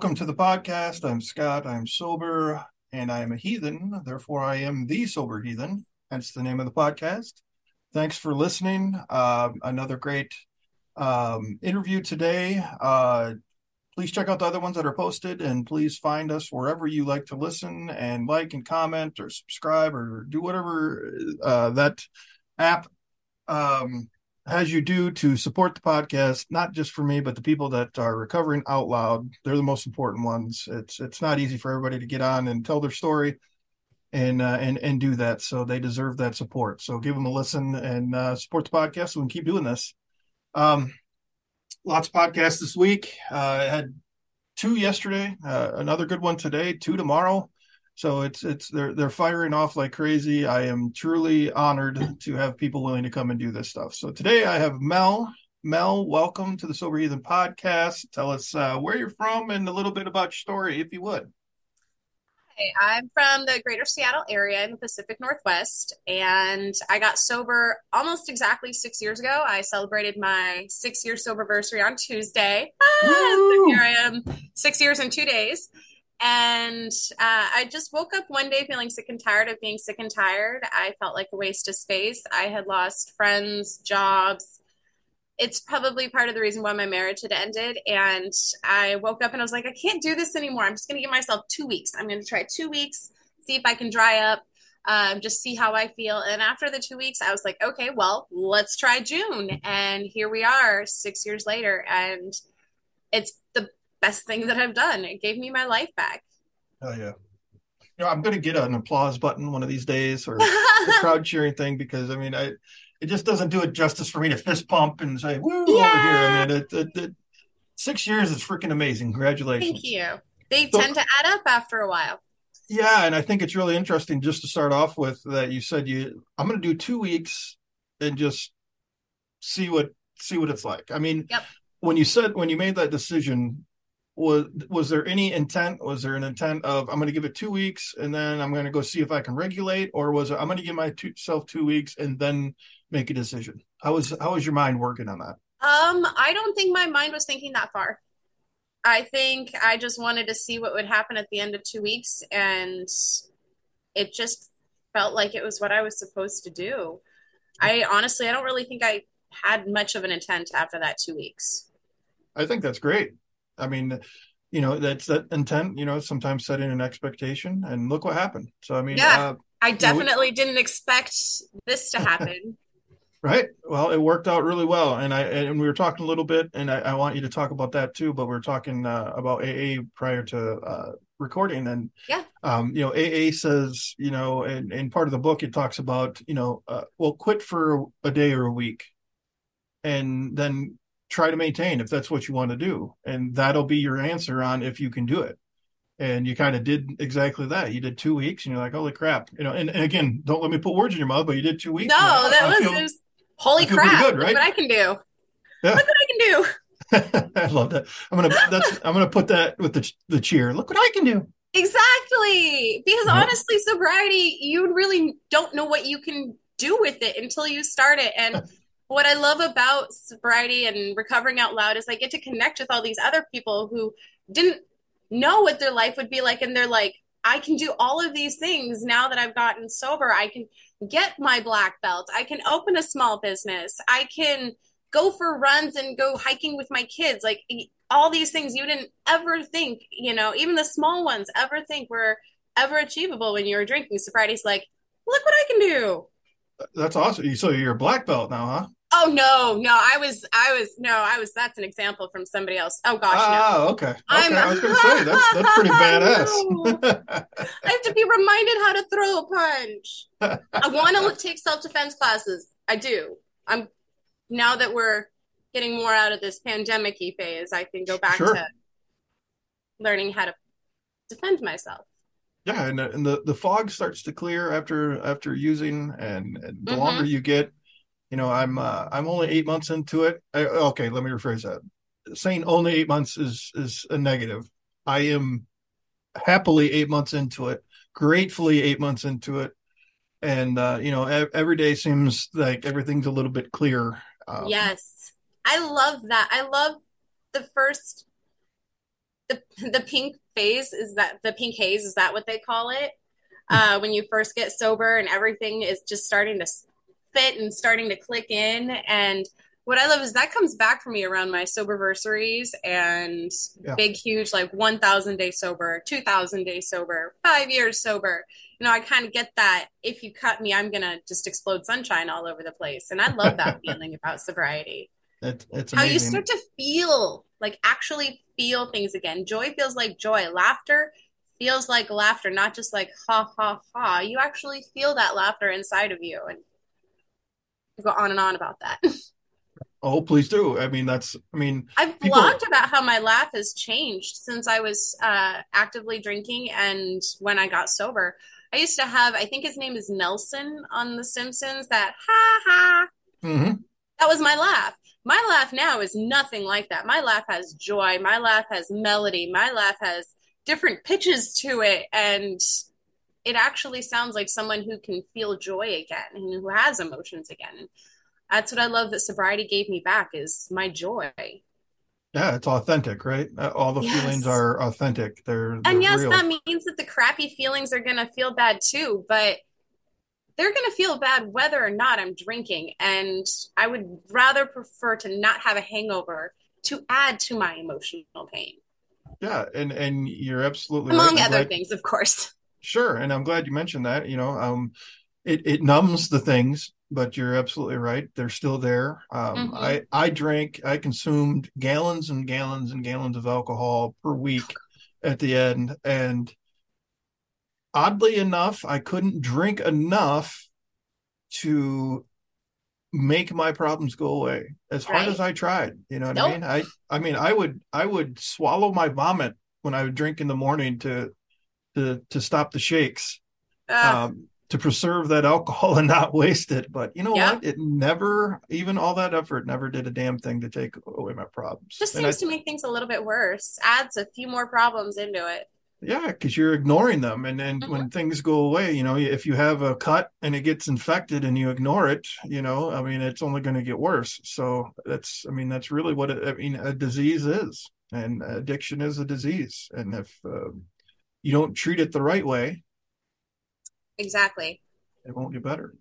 Welcome to the podcast. I'm Scott. I'm sober and I am a heathen. Therefore, I am the sober heathen. That's the name of the podcast. Thanks for listening. Uh, another great um, interview today. Uh, please check out the other ones that are posted and please find us wherever you like to listen and like and comment or subscribe or do whatever uh, that app um, as you do to support the podcast, not just for me, but the people that are recovering out loud. They're the most important ones. It's it's not easy for everybody to get on and tell their story and uh, and and do that. So they deserve that support. So give them a listen and uh, support the podcast so we can keep doing this. Um, lots of podcasts this week. Uh, I had two yesterday, uh, another good one today, two tomorrow. So it's it's they're they're firing off like crazy. I am truly honored to have people willing to come and do this stuff. So today I have Mel. Mel, welcome to the Sober Heathen podcast. Tell us uh, where you're from and a little bit about your story, if you would. Hey, I'm from the greater Seattle area in the Pacific Northwest, and I got sober almost exactly six years ago. I celebrated my six year sober anniversary on Tuesday. Ah, so here I am, six years and two days. And uh, I just woke up one day feeling sick and tired of being sick and tired. I felt like a waste of space. I had lost friends, jobs. It's probably part of the reason why my marriage had ended. And I woke up and I was like, I can't do this anymore. I'm just going to give myself two weeks. I'm going to try two weeks, see if I can dry up, um, just see how I feel. And after the two weeks, I was like, okay, well, let's try June. And here we are six years later. And it's the best thing that I've done. It gave me my life back. Oh yeah. You know, I'm going to get an applause button one of these days or a crowd cheering thing because I mean, I it just doesn't do it justice for me to fist pump and say woo yeah. over here. I mean, it, it, it, six years is freaking amazing. Congratulations. Thank you. They so, tend to add up after a while. Yeah, and I think it's really interesting just to start off with that you said you I'm going to do 2 weeks and just see what see what it's like. I mean, yep. when you said when you made that decision was was there any intent was there an intent of i'm going to give it two weeks and then i'm going to go see if i can regulate or was it i'm going to give myself two weeks and then make a decision how was how was your mind working on that? Um i don't think my mind was thinking that far. I think i just wanted to see what would happen at the end of two weeks and it just felt like it was what i was supposed to do. I honestly i don't really think i had much of an intent after that two weeks. I think that's great I mean, you know, that's that intent, you know, sometimes setting an expectation and look what happened. So, I mean, yeah, uh, I definitely you know, we, didn't expect this to happen. right. Well, it worked out really well. And I, and we were talking a little bit and I, I want you to talk about that too, but we are talking uh, about AA prior to, uh, recording and yeah um you know aa says you know and, and part of the book it talks about you know uh, well quit for a day or a week and then try to maintain if that's what you want to do and that'll be your answer on if you can do it and you kind of did exactly that you did two weeks and you're like holy crap you know and, and again don't let me put words in your mouth but you did two weeks no that was, feel, was, holy crap good, right? look what i can do yeah. look what i can do I love that. I'm gonna that's I'm gonna put that with the the cheer. Look what I can do. Exactly, because mm-hmm. honestly, sobriety, you really don't know what you can do with it until you start it. And what I love about sobriety and recovering out loud is I get to connect with all these other people who didn't know what their life would be like. And they're like, I can do all of these things now that I've gotten sober. I can get my black belt. I can open a small business. I can go for runs and go hiking with my kids. Like all these things you didn't ever think, you know, even the small ones ever think were ever achievable when you were drinking. Sobriety's like, look what I can do. That's awesome. So you're a black belt now, huh? Oh no, no, I was, I was, no, I was. That's an example from somebody else. Oh gosh, oh, no. okay. okay. I'm, I was going to say that's that's pretty badass. I have to be reminded how to throw a punch. I want to take self defense classes. I do. I'm now that we're getting more out of this pandemic phase. I can go back sure. to learning how to defend myself. Yeah, and, and the the fog starts to clear after after using, and, and the mm-hmm. longer you get you know i'm uh, i'm only eight months into it. I, okay let me rephrase that. Saying only eight months is is a negative. I am happily eight months into it gratefully eight months into it. And uh, you know every day seems like everything's a little bit clearer um, yes. I love that. I love the first the the pink phase is that the pink haze is that what they call it? Uh, when you first get sober and everything is just starting to fit and starting to click in. And what I love is that comes back for me around my sober versaries and yeah. big, huge, like 1,000 day sober, 2,000 day sober, five years sober. You know, I kind of get that. If you cut me, I'm going to just explode sunshine all over the place. And I love that feeling about sobriety. It's how you start to feel like actually feel things again. Joy feels like joy. Laughter feels like laughter, not just like ha ha ha. You actually feel that laughter inside of you. And go on and on about that. Oh, please do. I mean, that's, I mean, I've people... blogged about how my laugh has changed since I was uh, actively drinking and when I got sober. I used to have, I think his name is Nelson on The Simpsons, that ha ha. Mm-hmm. That was my laugh. My laugh now is nothing like that. My laugh has joy. My laugh has melody. My laugh has different pitches to it. And it actually sounds like someone who can feel joy again and who has emotions again. That's what I love that sobriety gave me back is my joy. Yeah, it's authentic, right? Uh, all the yes. feelings are authentic. They're, they're and yes, real. that means that the crappy feelings are going to feel bad too, but they're going to feel bad whether or not I'm drinking. And I would rather prefer to not have a hangover to add to my emotional pain. Yeah, and and you're absolutely among right. other things, of course. Sure, and I'm glad you mentioned that. You know, um, it it numbs the things, but you're absolutely right. They're still there. Um, mm-hmm. I I drank, I consumed gallons and gallons and gallons of alcohol per week at the end, and oddly enough, I couldn't drink enough to make my problems go away as hard as I tried. You know what nope. I mean? I I mean I would I would swallow my vomit when I would drink in the morning to to to stop the shakes. Uh, um, to preserve that alcohol and not waste it. But you know yeah. what? It never, even all that effort, never did a damn thing to take away my problems. Just and seems I, to make things a little bit worse. Adds a few more problems into it. Yeah, because you're ignoring them, and then mm-hmm. when things go away, you know, if you have a cut and it gets infected and you ignore it, you know, I mean, it's only going to get worse. So that's, I mean, that's really what it, I mean, a disease is, and addiction is a disease, and if uh, you don't treat it the right way, Exactly. It won't get better.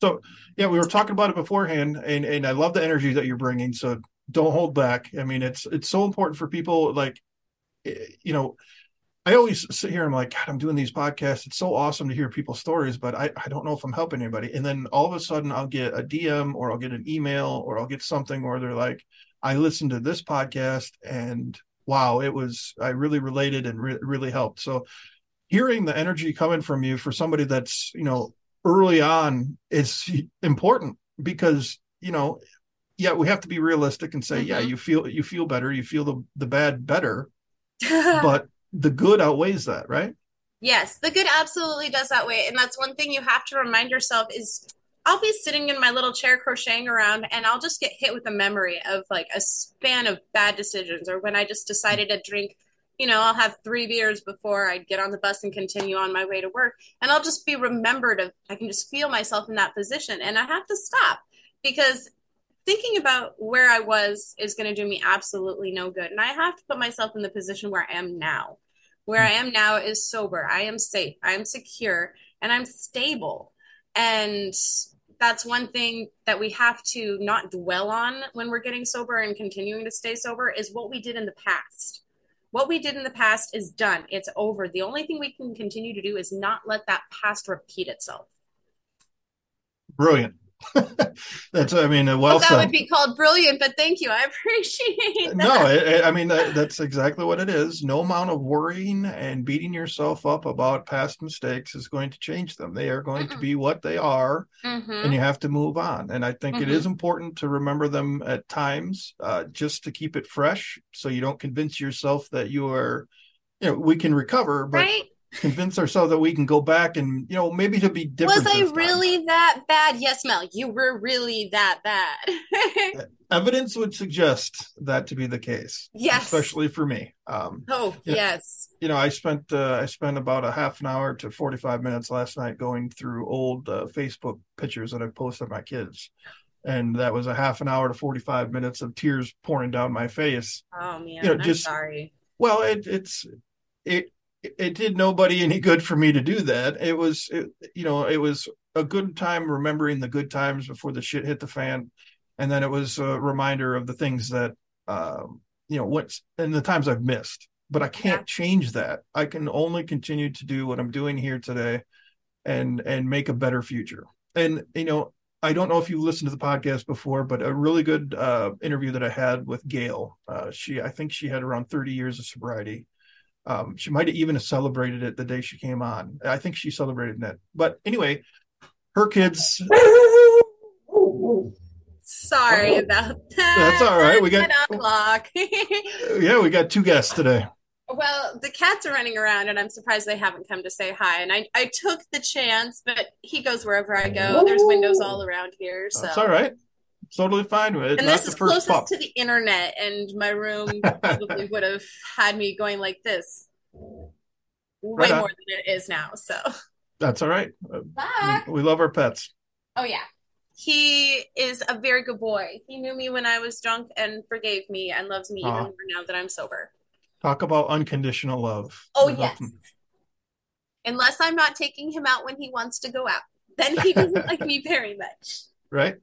So yeah, we were talking about it beforehand, and and I love the energy that you're bringing. So don't hold back. I mean, it's it's so important for people. Like, eh, you know, I always sit here. I'm like, God, I'm doing these podcasts. It's so awesome to hear people's stories, but I I don't know if I'm helping anybody. And then all of a sudden, I'll get a DM or I'll get an email or I'll get something where they're like, I listened to this podcast and wow, it was I really related and re- really helped. So hearing the energy coming from you for somebody that's you know early on is important because you know yeah we have to be realistic and say mm-hmm. yeah you feel you feel better you feel the the bad better but the good outweighs that right yes the good absolutely does that way. and that's one thing you have to remind yourself is I'll be sitting in my little chair crocheting around and I'll just get hit with a memory of like a span of bad decisions or when I just decided to drink you know, I'll have three beers before I'd get on the bus and continue on my way to work. And I'll just be remembered of, I can just feel myself in that position. And I have to stop because thinking about where I was is going to do me absolutely no good. And I have to put myself in the position where I am now. Where I am now is sober. I am safe. I am secure and I'm stable. And that's one thing that we have to not dwell on when we're getting sober and continuing to stay sober is what we did in the past what we did in the past is done. It's over. The only thing we can continue to do is not let that past repeat itself. Brilliant. that's I mean, well, well that said. would be called brilliant, but thank you. I appreciate that. No, it, I mean that, that's exactly what it is. No amount of worrying and beating yourself up about past mistakes is going to change them. They are going mm to be what they are, mm-hmm. and you have to move on. And I think mm-hmm. it is important to remember them at times, uh, just to keep it fresh, so you don't convince yourself that you are. You know, we can recover, but right? Convince ourselves that we can go back and you know maybe to be different. Was I really that bad? Yes, Mel, you were really that bad. Evidence would suggest that to be the case. Yes, especially for me. Um, oh you yes. Know, you know, I spent uh, I spent about a half an hour to forty five minutes last night going through old uh, Facebook pictures that I posted my kids. And that was a half an hour to forty five minutes of tears pouring down my face. Oh man, you know, I'm just, sorry Well, it, it's it it did nobody any good for me to do that. It was it, you know it was a good time remembering the good times before the shit hit the fan, and then it was a reminder of the things that um, you know what's and the times I've missed. But I can't yeah. change that. I can only continue to do what I'm doing here today, and and make a better future. And you know I don't know if you've listened to the podcast before, but a really good uh, interview that I had with Gail. Uh, she, I think she had around 30 years of sobriety. Um, she might have even celebrated it the day she came on. I think she celebrated it. But anyway, her kids. Sorry about that. That's all right. We got clock. yeah, we got two guests today. Well, the cats are running around, and I'm surprised they haven't come to say hi. And I, I took the chance, but he goes wherever I go. There's windows all around here, so that's all right. Totally fine with it. And this is closest pup. to the internet, and my room probably would have had me going like this way right more than it is now. So that's all right. Bye. We, love our pets. Oh yeah he is a very good boy. He knew me when I was drunk and forgave me and loves me Aww. even more now that I'm sober. Talk about unconditional love. Oh, yes. Unless I'm not taking him out when he wants to go out, then he doesn't like me very much. Right.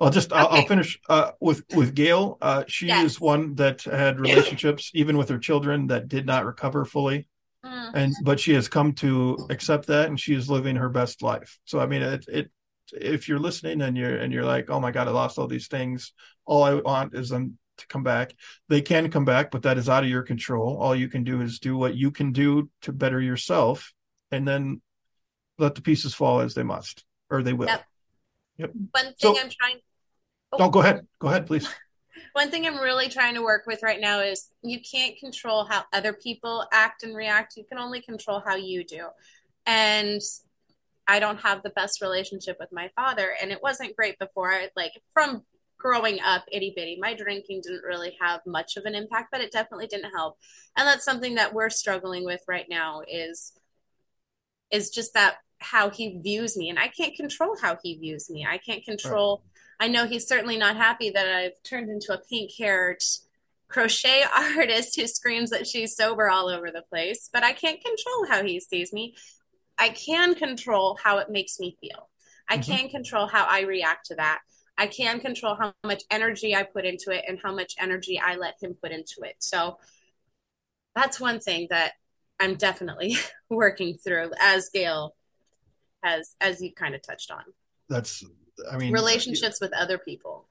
I'll just I'll, okay. I'll finish uh, with with Gail. Uh, she yes. is one that had relationships even with her children that did not recover fully, mm. and but she has come to accept that, and she is living her best life. So I mean, it, it if you're listening and you're and you're like, oh my god, I lost all these things. All I want is them to come back. They can come back, but that is out of your control. All you can do is do what you can do to better yourself and then let the pieces fall as they must or they will. Yep. yep. One thing so, I'm trying Oh. oh, go ahead. Go ahead, please. One thing I'm really trying to work with right now is you can't control how other people act and react. You can only control how you do. And I don't have the best relationship with my father and it wasn't great before. Like from growing up itty bitty my drinking didn't really have much of an impact but it definitely didn't help and that's something that we're struggling with right now is is just that how he views me and i can't control how he views me i can't control right. I know he's certainly not happy that i've turned into a pink haired crochet artist who screams that she's sober all over the place but i can't control how he sees me i can control how it makes me feel i mm-hmm. can control how i react to that I can control how much energy I put into it and how much energy I let him put into it. So that's one thing that I'm definitely working through as Gail has as you kind of touched on. That's I mean relationships with other people.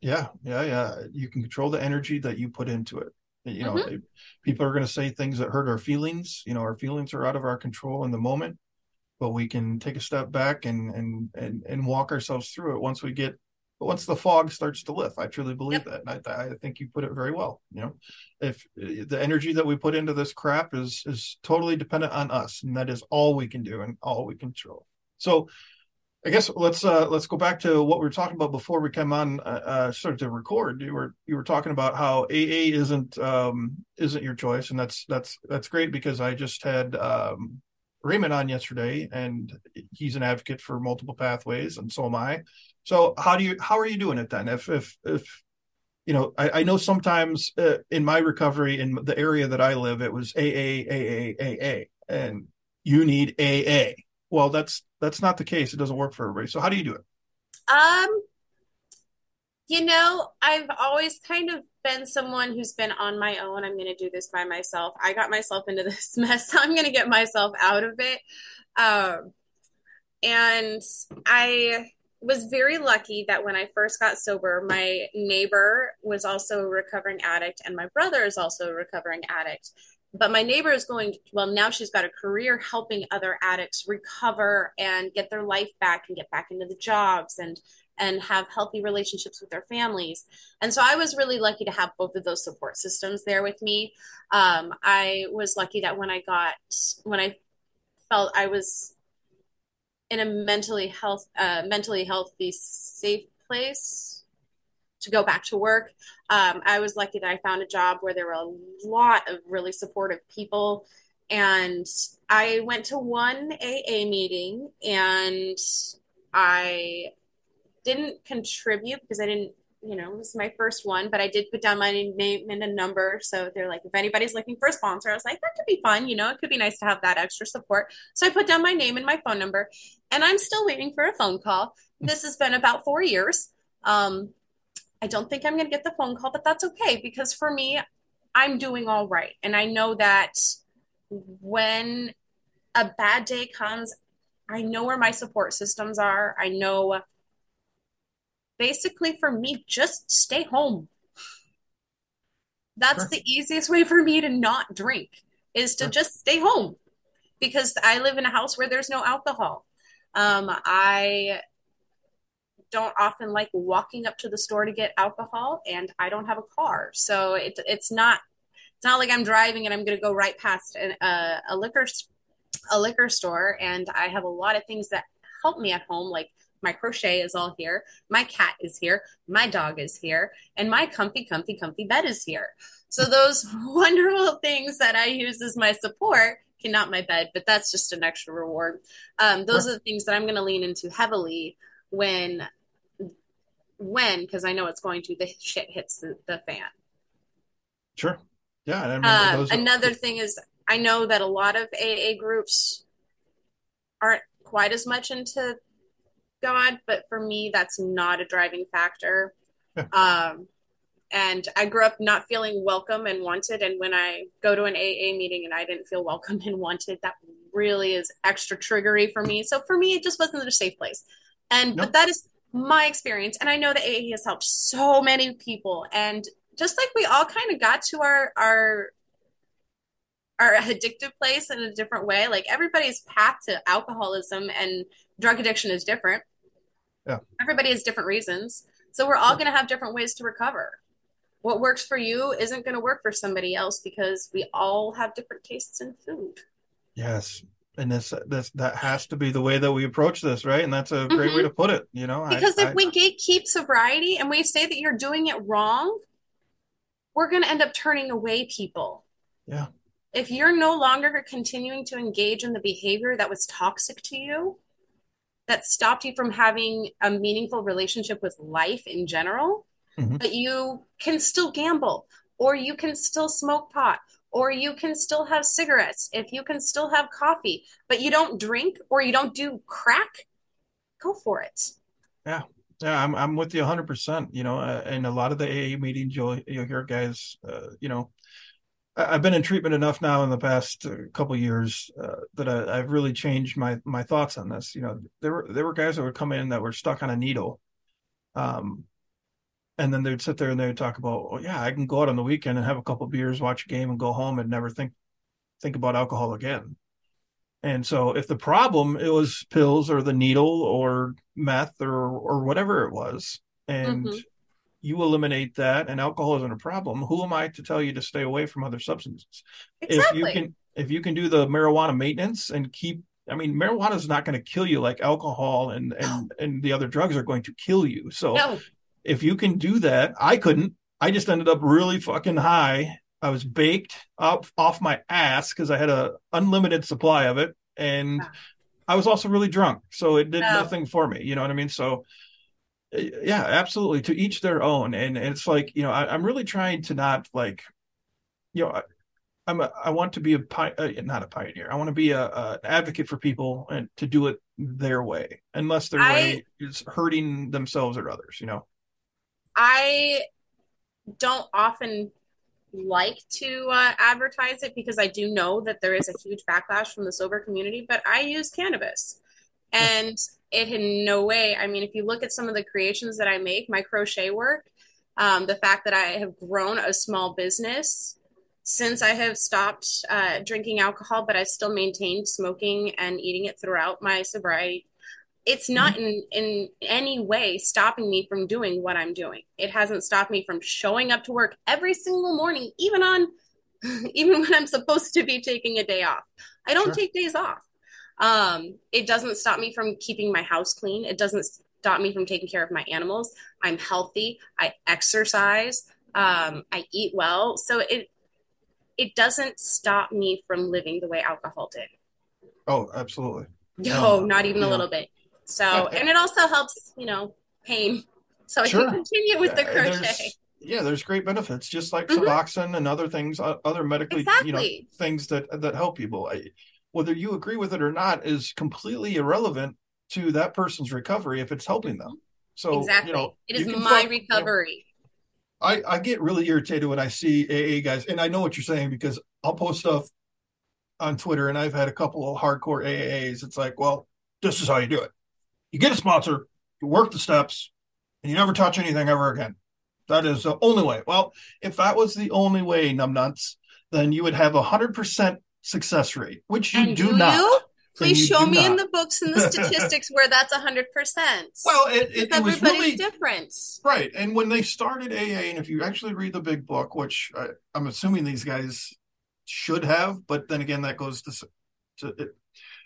Yeah, yeah, yeah. You can control the energy that you put into it. You know, mm-hmm. people are going to say things that hurt our feelings. You know, our feelings are out of our control in the moment, but we can take a step back and and and and walk ourselves through it once we get but once the fog starts to lift, I truly believe yep. that. I, I, think you put it very well. You know, if the energy that we put into this crap is is totally dependent on us, and that is all we can do and all we control. So, I guess let's uh, let's go back to what we were talking about before we come on uh, uh, started to record. You were you were talking about how AA isn't um, isn't your choice, and that's that's that's great because I just had um, Raymond on yesterday, and he's an advocate for multiple pathways, and so am I. So how do you how are you doing it then? If if if you know, I, I know sometimes uh, in my recovery in the area that I live, it was AA AA AA, and you need AA. Well, that's that's not the case. It doesn't work for everybody. So how do you do it? Um, you know, I've always kind of been someone who's been on my own. I'm going to do this by myself. I got myself into this mess. So I'm going to get myself out of it. Um, and I was very lucky that when I first got sober, my neighbor was also a recovering addict, and my brother is also a recovering addict. But my neighbor is going, well, now she's got a career helping other addicts recover and get their life back and get back into the jobs and and have healthy relationships with their families. And so I was really lucky to have both of those support systems there with me. Um, I was lucky that when I got, when I felt I was in a mentally health uh, mentally healthy safe place to go back to work um, i was lucky that i found a job where there were a lot of really supportive people and i went to one aa meeting and i didn't contribute because i didn't you know, it was my first one, but I did put down my name and a number. So they're like, if anybody's looking for a sponsor, I was like, that could be fun. You know, it could be nice to have that extra support. So I put down my name and my phone number, and I'm still waiting for a phone call. This has been about four years. Um, I don't think I'm going to get the phone call, but that's okay because for me, I'm doing all right. And I know that when a bad day comes, I know where my support systems are. I know basically for me, just stay home. That's sure. the easiest way for me to not drink is to sure. just stay home because I live in a house where there's no alcohol. Um, I don't often like walking up to the store to get alcohol and I don't have a car. So it, it's not it's not like I'm driving and I'm going to go right past an, uh, a liquor a liquor store and I have a lot of things that help me at home like my crochet is all here my cat is here my dog is here and my comfy comfy comfy bed is here. So those wonderful things that i use as my support cannot my bed but that's just an extra reward. Um, those are the things that i'm going to lean into heavily when when because i know it's going to the shit hits the, the fan. Sure. Yeah I mean, uh, another are... thing is i know that a lot of aa groups aren't quite as much into god but for me that's not a driving factor. Um, and i grew up not feeling welcome and wanted and when i go to an aa meeting and i didn't feel welcome and wanted that really is extra triggery for me. So for me it just wasn't a safe place. And nope. but that is my experience and i know that aa has helped so many people and just like we all kind of got to our our our addictive place in a different way like everybody's path to alcoholism and drug addiction is different. Yeah. Everybody has different reasons so we're all going to have different ways to recover. What works for you isn't going to work for somebody else because we all have different tastes in food. Yes and this this that has to be the way that we approach this right and that's a great mm-hmm. way to put it you know because I, if I, we gatekeep sobriety and we say that you're doing it wrong we're going to end up turning away people yeah if you're no longer continuing to engage in the behavior that was toxic to you that stopped you from having a meaningful relationship with life in general mm-hmm. but you can still gamble or you can still smoke pot or you can still have cigarettes if you can still have coffee but you don't drink or you don't do crack go for it yeah yeah i'm, I'm with you 100% you know uh, and a lot of the aa meetings you'll, you'll hear guys uh, you know I've been in treatment enough now in the past uh, couple years uh, that I, have really changed my my thoughts on this. You know, there were there were guys that would come in that were stuck on a needle, um, and then they'd sit there and they would talk about, oh yeah, I can go out on the weekend and have a couple beers, watch a game, and go home and never think think about alcohol again. And so, if the problem it was pills or the needle or meth or or whatever it was, and mm-hmm you eliminate that and alcohol isn't a problem who am i to tell you to stay away from other substances exactly. if you can if you can do the marijuana maintenance and keep i mean marijuana is not going to kill you like alcohol and and and the other drugs are going to kill you so no. If you can do that i couldn't. I just ended up really fucking high. I was baked up off my ass because i had a unlimited supply of it and i was also really drunk so it did no. nothing for me you know what i mean? So yeah absolutely to each their own and, and it's like you know I, am really trying to not like you know I, i'm a, i want to be a uh, not a pioneer. I want to be a, a, advocate for people and to do it their way unless their I, way is hurting themselves or others you know i don't often like to uh, advertise it because i do know that there is a huge backlash from the sober community but i use cannabis. And it in no way i mean if you look at some of the creations that i make my crochet work um, the fact that i have grown a small business since i have stopped uh, drinking alcohol but i still maintained smoking and eating it throughout my sobriety it's not mm-hmm. in in any way stopping me from doing what i'm doing it hasn't stopped me from showing up to work every single morning even on even when i'm supposed to be taking a day off i don't sure. take days off um, it doesn't stop me from keeping my house clean. It doesn't stop me from taking care of my animals. I'm healthy. I exercise. Um, I eat well. So it it doesn't stop me from living the way alcohol did. Oh, absolutely. No, not even a little bit. So, and it also helps, you know, pain. so sure. I can continue with the crochet. There's, yeah, there's great benefits, just like mm-hmm. Suboxone and other things, other medically, exactly. you know, things that that help people. I, whether you agree with it or not is completely irrelevant to that person's recovery if it's helping them. So exactly, you know, it is my fuck, recovery. You know, I I get really irritated when I see AA guys, and I know what you're saying because I'll post stuff on Twitter, and I've had a couple of hardcore AAs. It's like, well, this is how you do it. You get a sponsor, you work the steps, and you never touch anything ever again. That is the only way. Well, if that was the only way, numbnuts, then you would have a hundred percent success rate, which you and do, do not. You? Please show me not. in the books and the statistics where that's hundred percent. Well, it, it, it was really different, right? And when they started AA, and if you actually read the big book, which I, am assuming these guys should have, but then again, that goes to, to it,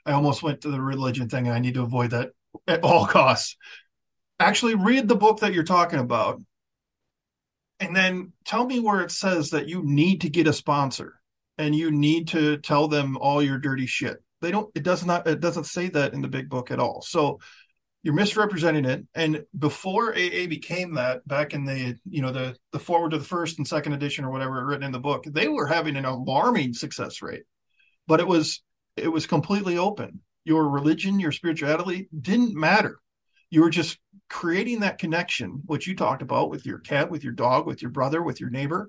I almost went to the religion thing, and I need to avoid that at all costs. Actually, read the book that you're talking about, and then tell me where it says that you need to get a sponsor and you need to tell them all your dirty shit. They don't it does not it doesn't say that in the big book at all. So you're misrepresenting it and before aa became that back in the you know the the forward to the first and second edition or whatever written in the book they were having an alarming success rate but it was it was completely open your religion your spirituality didn't matter you were just creating that connection which you talked about with your cat with your dog with your brother with your neighbor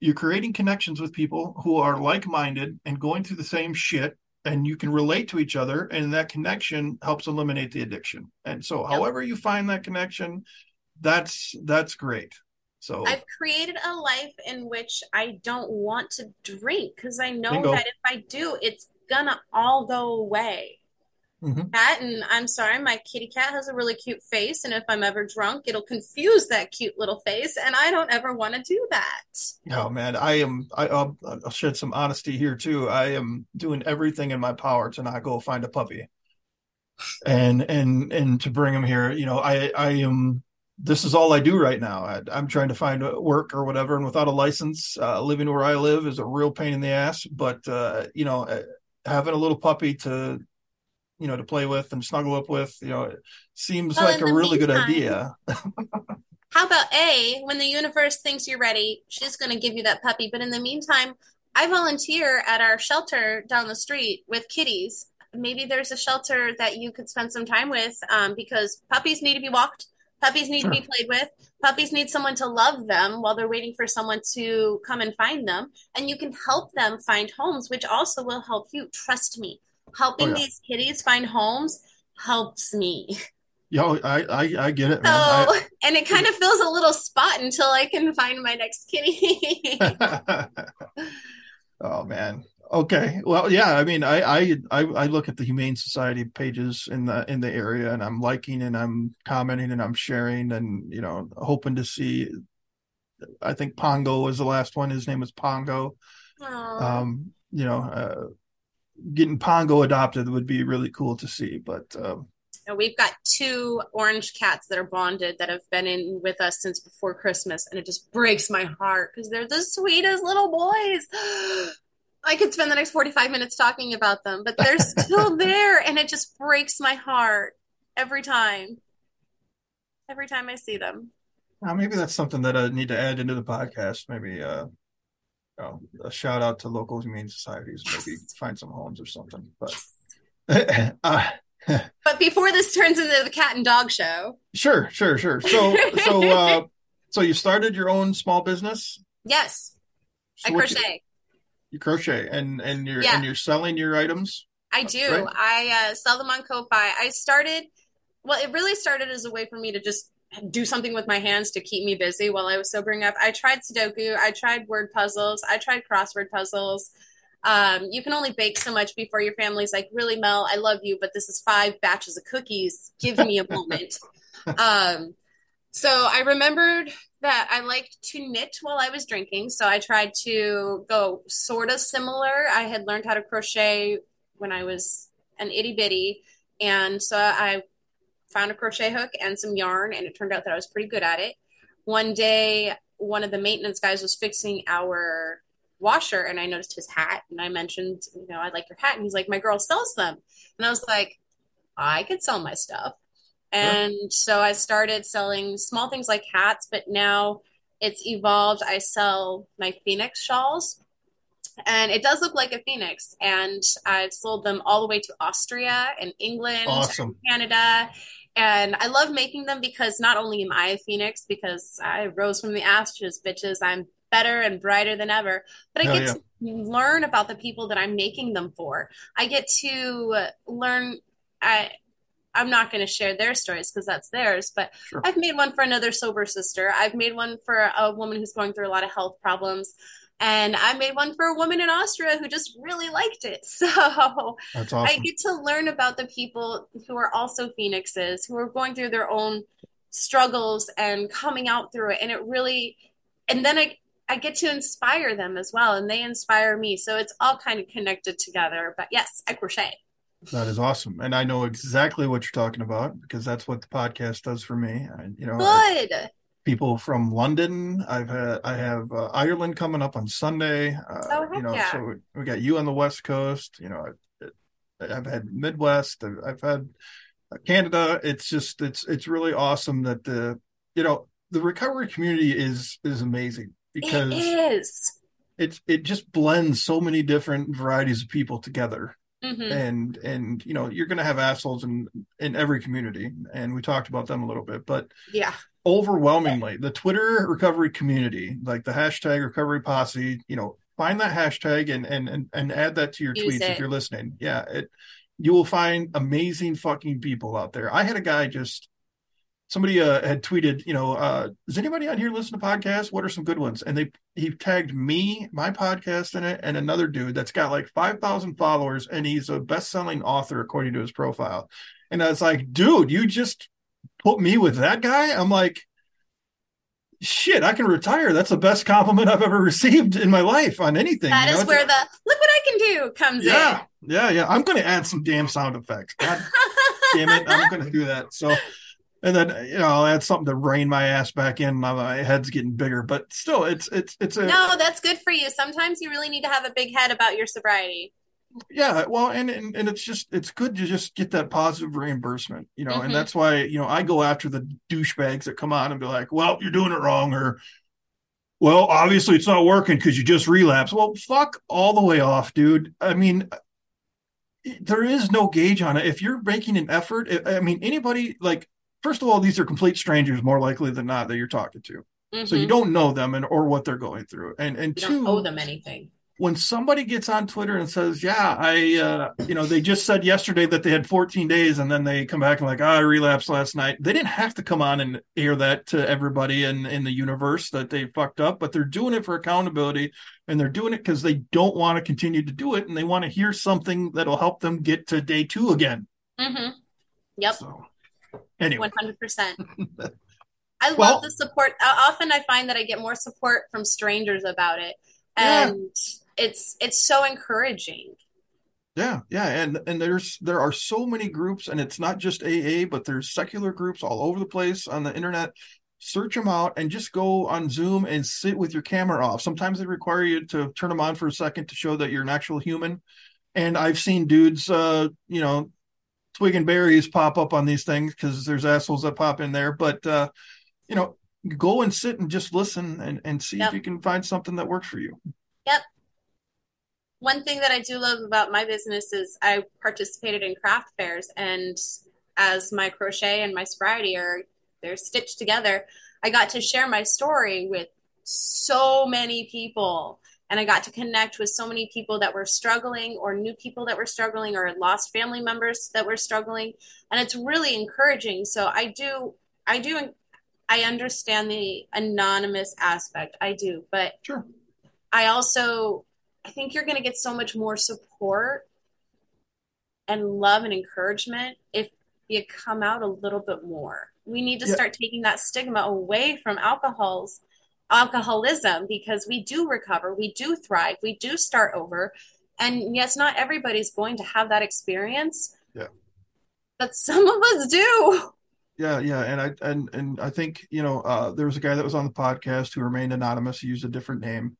you're creating connections with people who are like-minded and going through the same shit and you can relate to each other and that connection helps eliminate the addiction and so yep. however you find that connection that's that's great so i've created a life in which i don't want to drink because i know Bingo. that if i do it's gonna all go away Mm-hmm. Cat, and I'm sorry, my kitty cat has a really cute face, and if I'm ever drunk, it'll confuse that cute little face, and I don't ever want to do that. Oh man, I am. I, will I'll shed some honesty here too. I am doing everything in my power to not go find a puppy, and and and to bring him here. You know, I I am. This is all I do right now. I, am trying to find work or whatever, and without a license, uh, living where I live is a real pain in the ass. But uh, you know, uh, having a little puppy to you know to play with and snuggle up with you know it seems well, like a really meantime, good idea. How about a when the universe thinks you're ready she's going to give you that puppy. But in the meantime i volunteer at our shelter down the street with kitties. Maybe there's a shelter that you could spend some time with um, because puppies need to be walked puppies need sure. to be played with puppies need someone to love them while they're waiting for someone to come and find them and you can help them find homes which also will help you trust me helping oh, yeah. these kitties find homes helps me. Yo, I, I, I get it. So, I, and it kind of fills a little spot until I can find my next kitty. oh man. Okay. Well, yeah. I mean, I, I, I, look at the Humane Society pages in the in the area, and I'm liking and I'm commenting and I'm sharing, and you know, hoping to see. I think Pongo was the last one. His name was Pongo. Aww. Um, you know, uh, getting Pongo adopted would be really cool to see. But um, we've got two orange cats that are bonded that have been in with us since before Christmas, and it just breaks my heart because they're the sweetest little boys. I could spend the next 45 minutes talking about them, but they're still there, and it just breaks my heart every time. Every time I see them. Maybe that's something that I need to add into the podcast. Maybe uh, a shout out to local humane societies, maybe find some homes or something. But uh, but before this turns into the cat and dog show, sure, sure, sure. So so uh, so you started your own small business? Yes, so I crochet. You, you, crochet and and you're yeah. and you're selling your items. I do. Right? I uh, sell them on Ko-fi. I started. Well, it really started as a way for me to just do something with my hands to keep me busy while I was sobering up. I tried Sudoku, I tried word puzzles, I tried crossword puzzles. Um, you can only bake so much before your family's like, really, Mel, I love you, but this is five batches of cookies. Give me a moment. um, so I remembered that I liked to knit while I was drinking. So I tried to go sort of similar. I had learned how to crochet when I was an itty bitty. And so I found a crochet hook and some yarn, and it turned out that I was pretty good at it. One day, one of the maintenance guys was fixing our washer, and I noticed his hat, and I mentioned, you know, I like your hat, and he's like, my girl sells them, and I was like, I could sell my stuff. And so I started selling small things like hats, but now it's evolved. I sell my Phoenix shawls, and it does look like a phoenix. And I've sold them all the way to Austria and England, and Canada. And I love making them because not only am I a phoenix, because I rose from the ashes, bitches, I'm better and brighter than ever, but I Hell get yeah. to learn about the people that I'm making them for. I get to learn. I I'm not going to share their stories because that's theirs, but Sure. I've made one for another sober sister. I've made one for a woman who's going through a lot of health problems. And I made one for a woman in Austria who just really liked it. So That's I get to learn about the people who are also phoenixes, who are going through their own struggles and coming out through it. And it really, and then I, I get to inspire them as well, and they inspire me. So it's all kind of connected together. But yes, I crochet. That is awesome. And I know exactly what you're talking about because that's what the podcast does for me. I, you know, I, Good. people from London. I've had I have uh, Ireland coming up on Sunday. Uh, Oh, you know, yeah. so we, we got you on the West Coast. You know, I, I've had Midwest. I've, I've had Canada. It's just it's it's really awesome that the you know the recovery community is is amazing It because it's it just blends so many different varieties of people together. Mm-hmm. and and you know you're going to have assholes in in every community and we talked about them a little bit but Yeah. overwhelmingly the twitter recovery community like the hashtag recovery posse you know find that hashtag and and and, and add that to your Use tweets if you're listening. Yeah it you will find amazing fucking people out there. I had a guy just somebody uh, had tweeted you know uh does anybody out here listen to podcasts? What are some good ones? And they he tagged me my podcast in it and another dude that's got like 5000 followers and he's a best-selling author according to his profile. And i was like dude you just put me with that guy? I'm like shit i can retire. That's the best compliment i've ever received in my life on anything That you know? is where the look what I can do comes in. yeah yeah yeah. I'm gonna add some damn sound effects. God damn it i'm gonna do that. So and then you know I'll add something to rein my ass back in. My, my head's getting bigger, but still, it's it's it's a no, that's good for you. Sometimes you really need to have a big head about your sobriety. yeah. Well, and, and and it's just it's good to just get that positive reimbursement, you know. Mhm. And that's why you know I go after the douchebags that come on and be like, "Well, you're doing it wrong," or "Well, obviously it's not working because you just relapse." Well, fuck all the way off, dude. I mean. There is no gauge on it. If you're making an effort, I mean, anybody like, first of all, these are complete strangers more likely than not that you're talking to. So you Mhm. don't know them and or what they're going through. And and You two, don't owe them anything. when somebody gets on Twitter and says, "Yeah, I uh, you know, they just said yesterday that they had 14 days and then they come back and like, oh, I relapsed last night." They didn't have to come on and air that to everybody in in the universe that they fucked up, but they're doing it for accountability and they're doing it cuz they don't want to continue to do it and they want to hear something that'll help them get to day 2 again. hmm Yep. So anyway, 100%. I love the support. Often I find that I get more support from strangers about it. Yeah. And it's it's so encouraging. Yeah, yeah, and and there's there are so many groups, and it's not just AA, but there's secular groups all over the place on the internet. Search them out and just go on Zoom and sit with your camera off. Sometimes they require you to turn them on for a second to show that you're an actual human. And I've seen dudes, uh, you know, twigging berries pop up on these things because there's assholes that pop in there. But uh, you know, go and sit and just listen and and see Yep. if you can find something that works for you. Yep. One thing that I do love about my business is I participated in craft fairs and as my crochet and my sobriety are they're stitched together, I got to share my story with so many people and I got to connect with so many people that were struggling or new people that were struggling or lost family members that were struggling and it's really encouraging. So I do I do I understand the anonymous aspect. I do, but Sure. I also I think you're going to get so much more support and love and encouragement if you come out a little bit more. We need to Yeah. start taking that stigma away from alcohol's alcoholism because we do recover, we do thrive, we do start over. And yes, not everybody's going to have that experience. Yeah. But some of us do. Yeah, yeah, and I and and I think you know uh, there was a guy that was on the podcast who remained anonymous. He used a different name,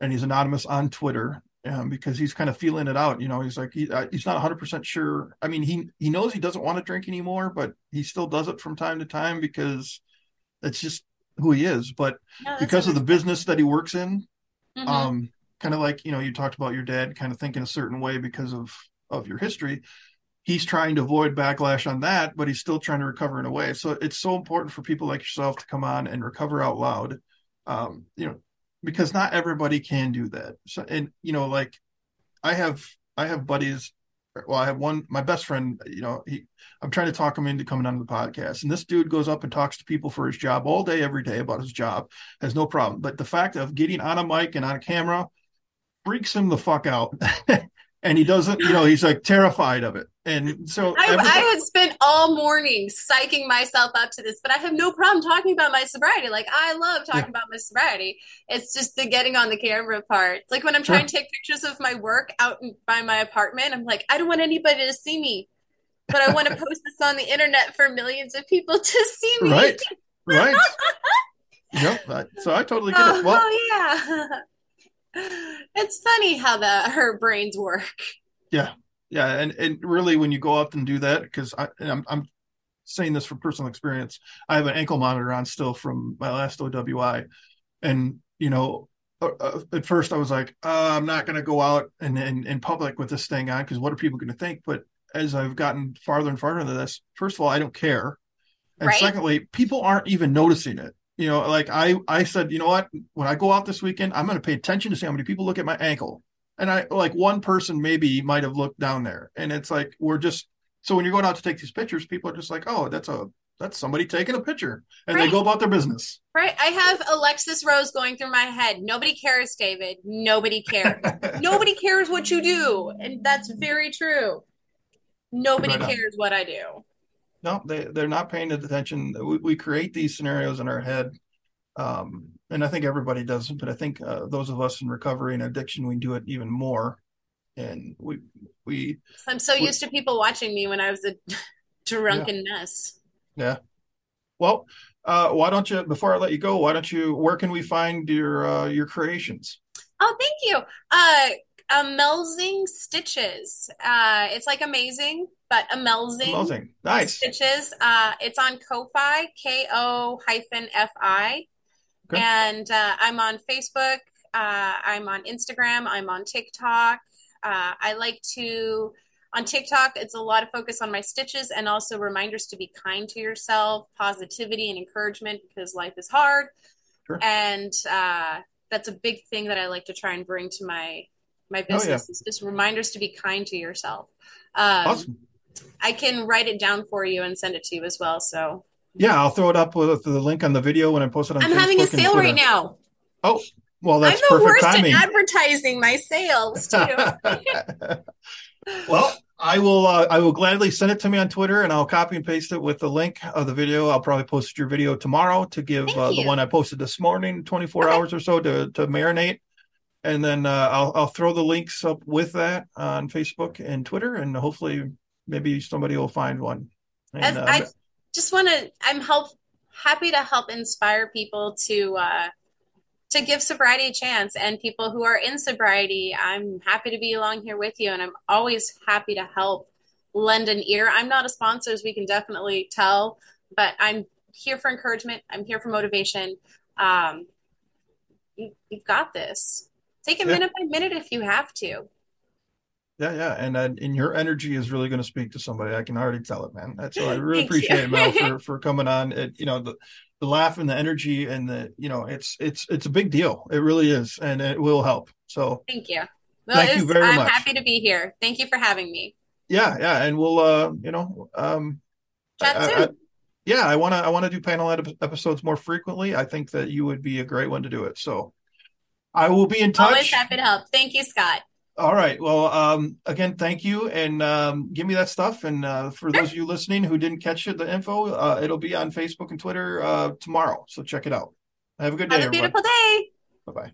and he's anonymous on Twitter. um, because he's kind of feeling it out. You know, he's like he, uh, he's not 100 percent sure. I mean, he he knows he doesn't want to drink anymore, but he still does it from time to time because it's just who he is. But No, because of the business that he works in, Mhm. um, kind of like you know, you talked about your dad kind of thinking a certain way because of of your history. He's trying to avoid backlash on that, but he's still trying to recover in a way. So it's so important for people like yourself to come on and recover out loud. Um, you know, because not everybody can do that. So, and you know, like I have, I have buddies. Well, I have one, my best friend. You know, he, I'm trying to talk him into coming on the podcast, and this dude goes up and talks to people for his job all day, every day about his job, has no problem. But the fact of getting on a mic and on a camera freaks him the fuck out, and he doesn't. You know, he's like terrified of it, and so I, everybody- I had spent all morning psyching myself up to this, but I have no problem talking about my sobriety. Like I love talking Yeah. about my sobriety. It's just the getting on the camera part. It's like when I'm trying to take pictures of my work out by my apartment, I'm like, I don't want anybody to see me, but I want to post this on the internet for millions of people to see me. right, right. yep. I- So I totally get Oh, it. Well, oh, yeah. It's funny how the her brains work. Yeah, yeah, and and really, when you go up and do that, because I'm I'm saying this from personal experience. I have an ankle monitor on still from my last OWI, and you know, uh, uh, at first I was like, uh, I'm not going to go out and in, in public with this thing on because what are people going to think? But as I've gotten farther and farther into this, first of all, I don't care, and Right. secondly, people aren't even noticing it. You know, like I I said, you know what? When I go out this weekend, I'm going to pay attention to see how many people look at my ankle and I like one person maybe might have looked down there, and it's like we're just so when you're going out to take these pictures, people are just like, oh, that's a that's somebody taking a picture, and they go about their business. Right? I have Alexis Rose going through my head. Nobody cares, David. Nobody cares. Nobody cares what you do. And that's very true. Nobody Right on. cares what I do. No, they they're not paying the attention. We, we create these scenarios in our head, um, and I think everybody does. But I think uh, those of us in recovery and addiction, we do it even more, and we we I'm so used to people watching me when I was a drunken mess. yeah. Well, uh, why don't you before I let you go? Why don't you? Where can we find your uh, your creations? Oh, thank you. Amelzing Stitches. Uh, it's like amazing, but Amelzing Amazing, nice. Stitches. Uh, it's on Ko-Fi, K-O hyphen F-I. Okay. And uh, I'm on Facebook. Uh, I'm on Instagram. I'm on TikTok. Uh, I like to, on TikTok, it's a lot of focus on my stitches and also reminders to be kind to yourself, positivity and encouragement because life is hard. Sure. And uh, that's a big thing that I like to try and bring to my my Oh, yeah. business is just reminders to be kind to yourself. Um, Awesome. I can write it down for you and send it to you as well. So Yeah, I'll throw it up with the link on the video when I post it on I'm Facebook having a sale right now. Oh Well, that's I'm the perfect worst timing. at advertising my sales too. well, I will. Uh, I will gladly send it to me on Twitter, and I'll copy and paste it with the link of the video. I'll probably post your video tomorrow to give uh, the one I posted this morning, 24 Okay. hours or so to to marinate, and then uh, I'll I'll throw the links up with that on Facebook and Twitter, and hopefully maybe somebody will find one. And, uh, I just want to, I'm help happy to help inspire people to uh, to give sobriety a chance, and people who are in sobriety. I'm happy to be along here with you, and I'm always happy to help lend an ear. I'm not a sponsor, as we can definitely tell, but I'm here for encouragement. I'm here for motivation. Um, you, you've got this. Take a Yeah. minute by minute if you have to. Yeah, yeah, and uh, and your energy is really going to speak to somebody. I can already tell it, man. That's so I really you. appreciate it, Mel, for for coming on. It, you know, the the laugh and the energy and the you know, it's it's it's a big deal. It really is, and it will help. So Thank you. Well, Thank it you was- very I'm much. happy to be here. Thank you for having me. yeah, yeah, and we'll uh, you know, um, Chat I- soon. I- yeah, I want to I want to do panel ep- episodes more frequently. I think that you would be a great one to do it. So I will be in touch. Always happy to help. Thank you, Scott. All right. Well, um, again, thank you, and um, give me that stuff. And uh, for those of you listening who didn't catch it, the info, uh, it'll be on Facebook and Twitter uh, tomorrow. So check it out. Have a good day, Have a everybody. beautiful day.